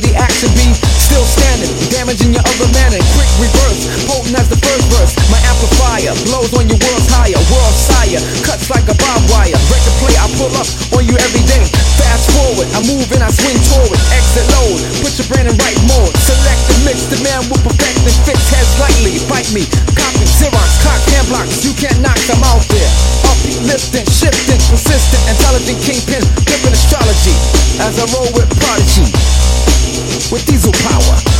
the action be still standing, damaging your other manner. Quick reverse, potent as the first verse. My amplifier blows on your world's higher, world sire, cuts like a barbed wire. Record play, I pull up on you every day. Fast forward, I move and I swing forward. Exit load, put your brain in right mode. Select the mix, the man will perfect and fix heads lightly. Bite me, copy, Xerox, cock, hand blocks. You can't knock them out there. Upbeat, lifting, shifting, consistent, intelligent kingpin, different astrology. As I roll with prodigy with diesel power.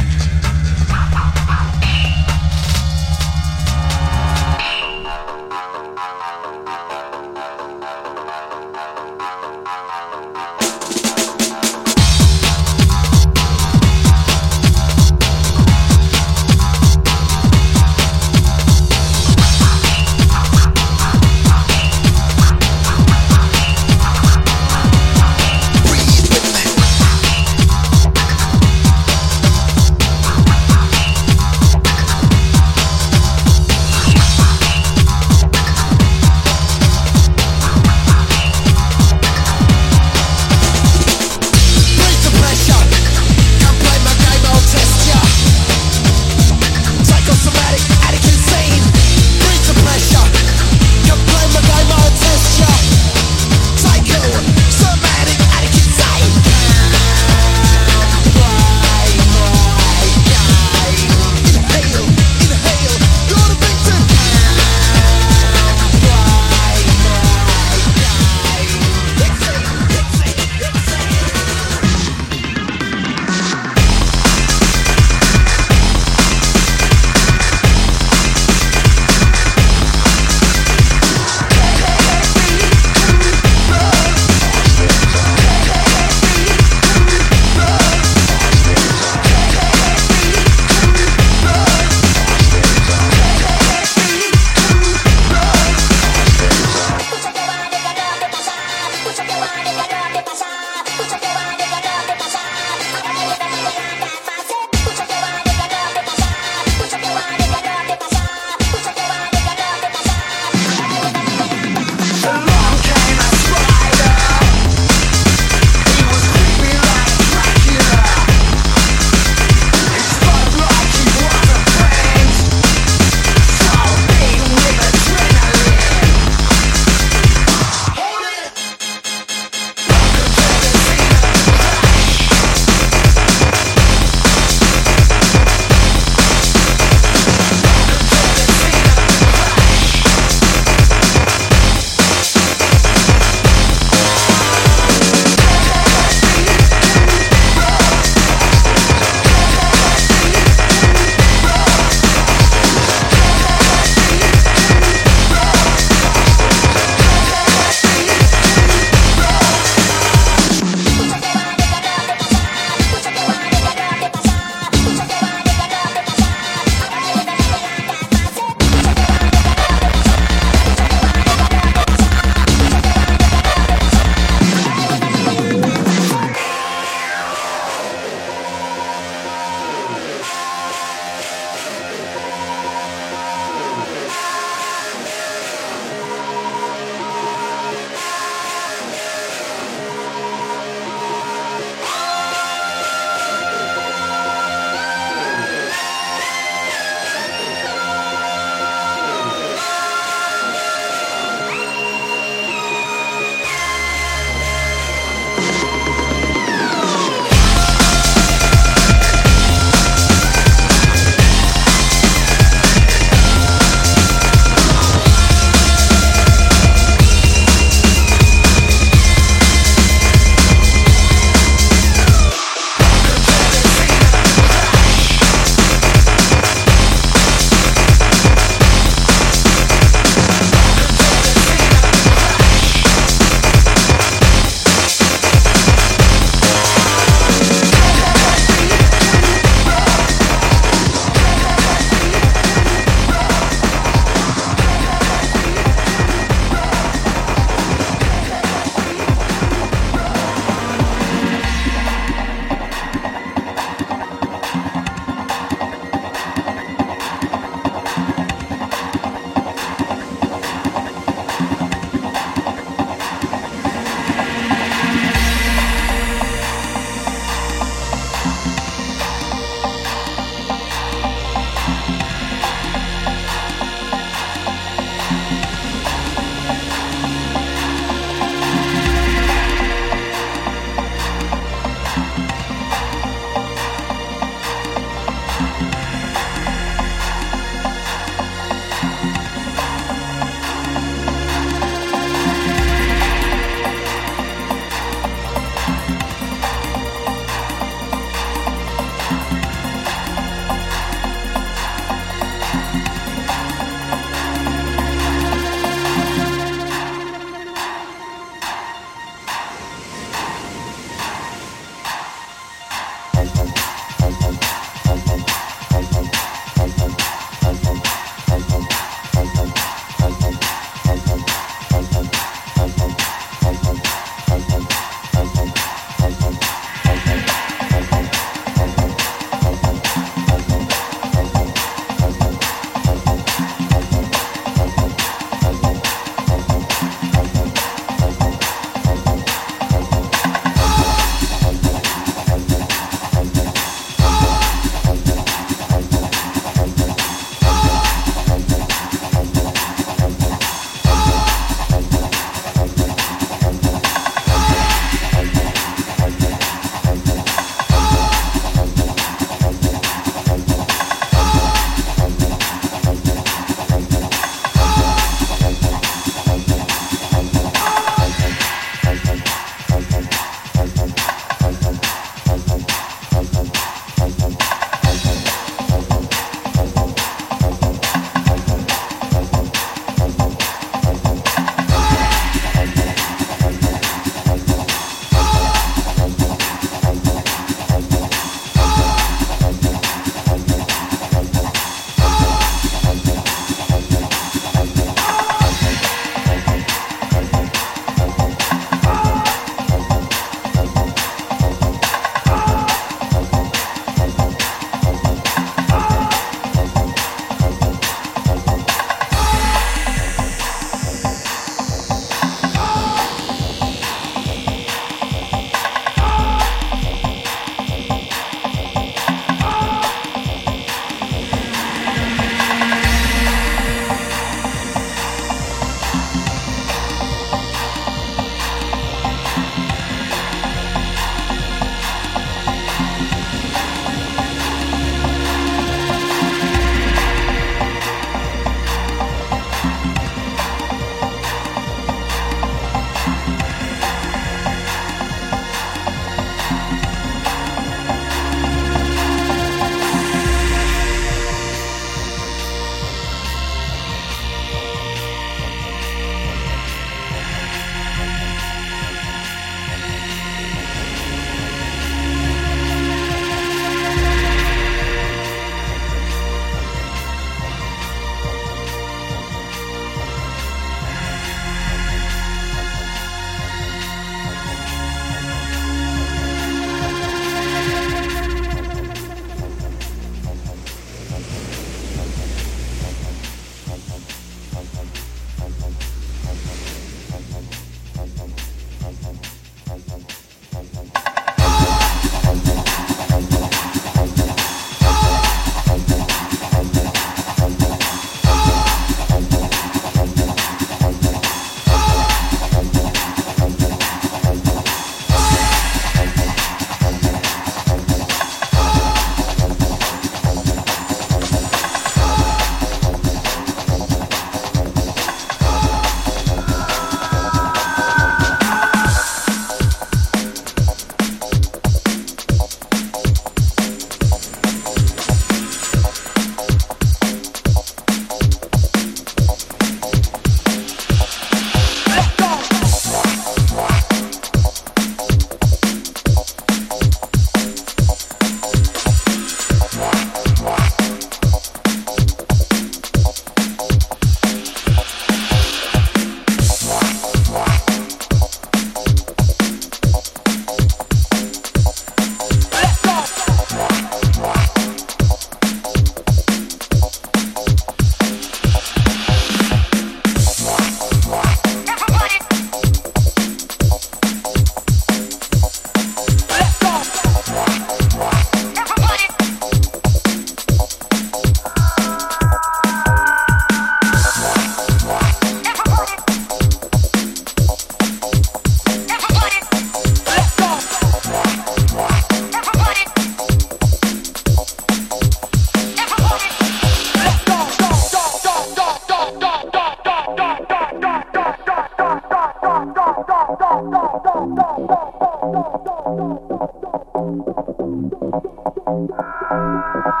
Everybody's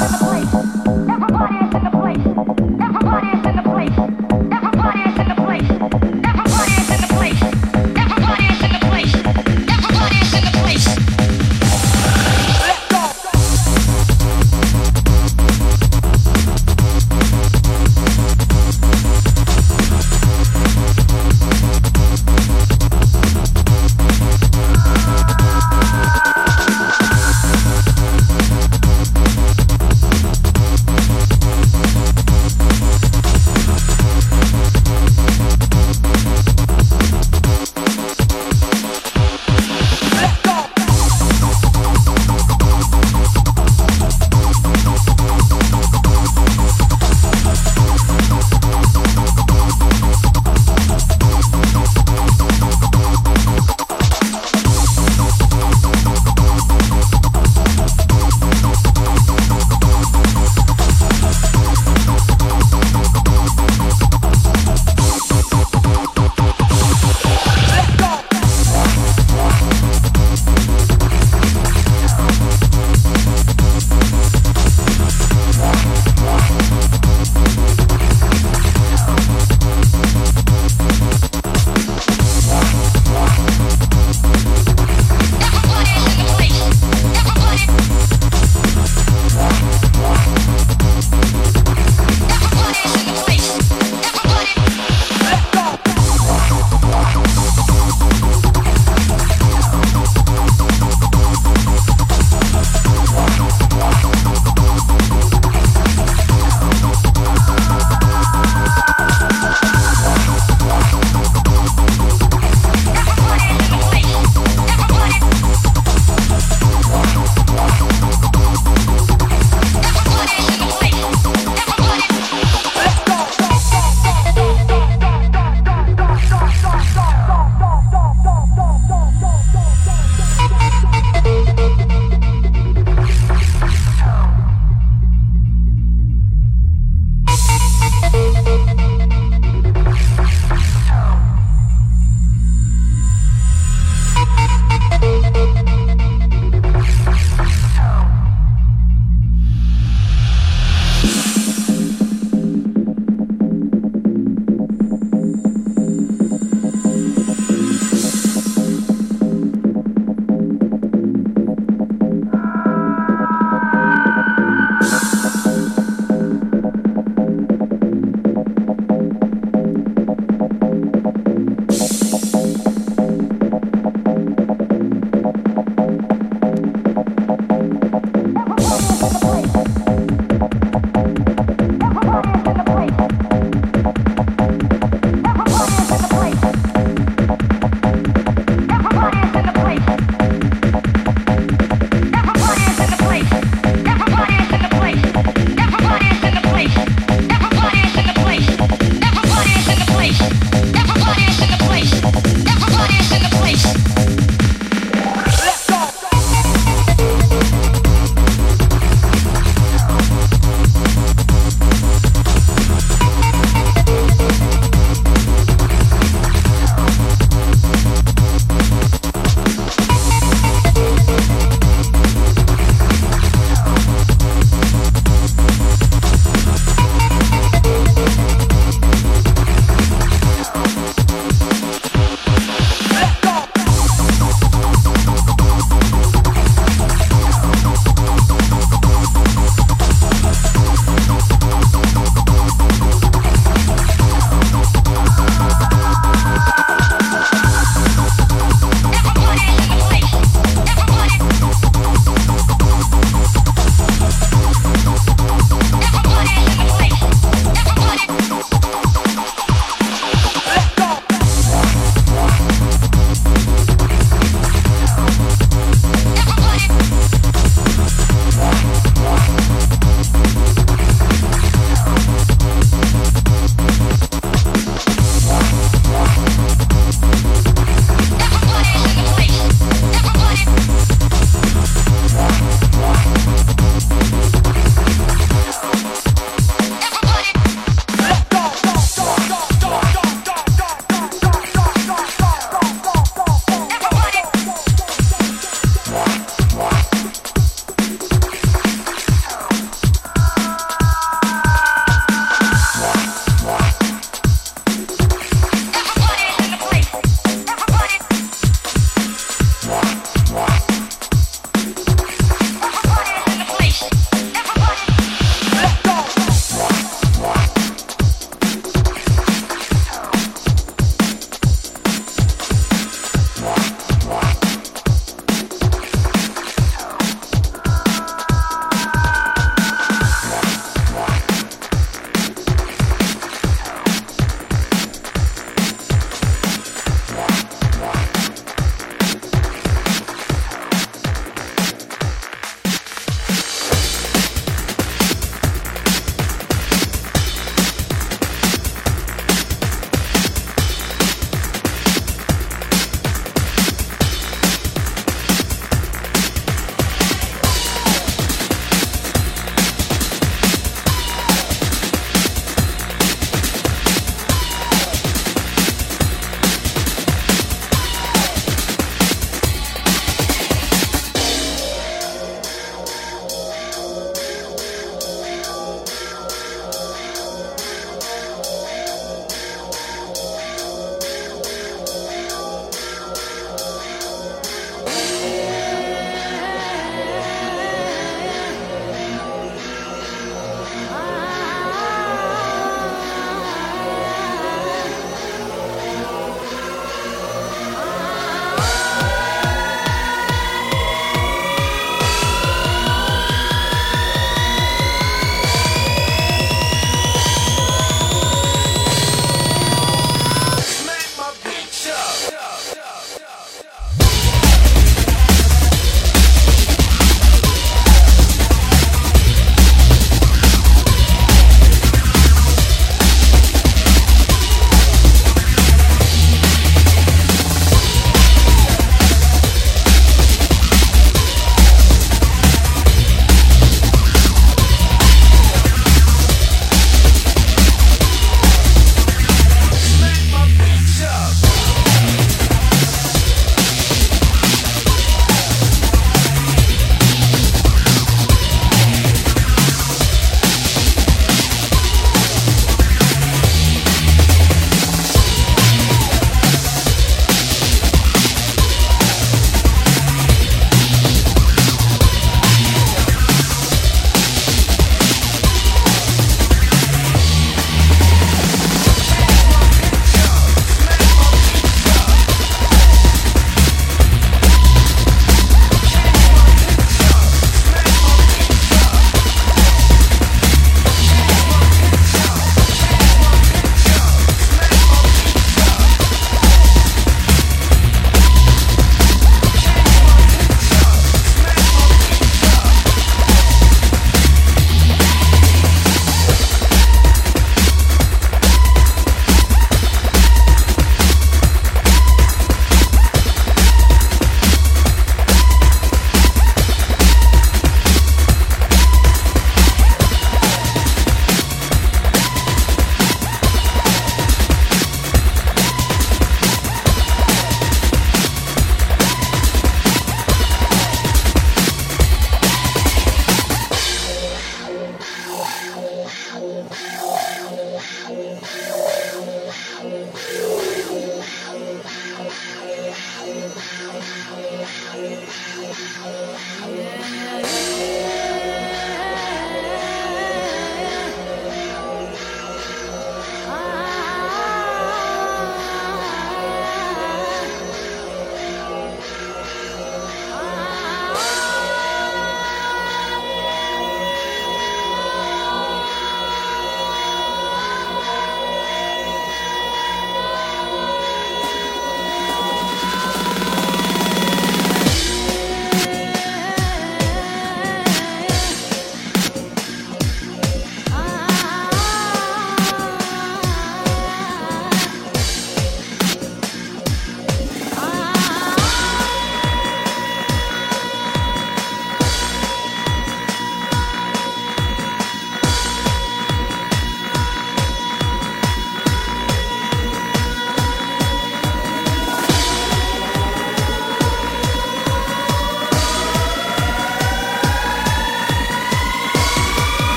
in the place. Everybody's in the place. Everybody's in the place.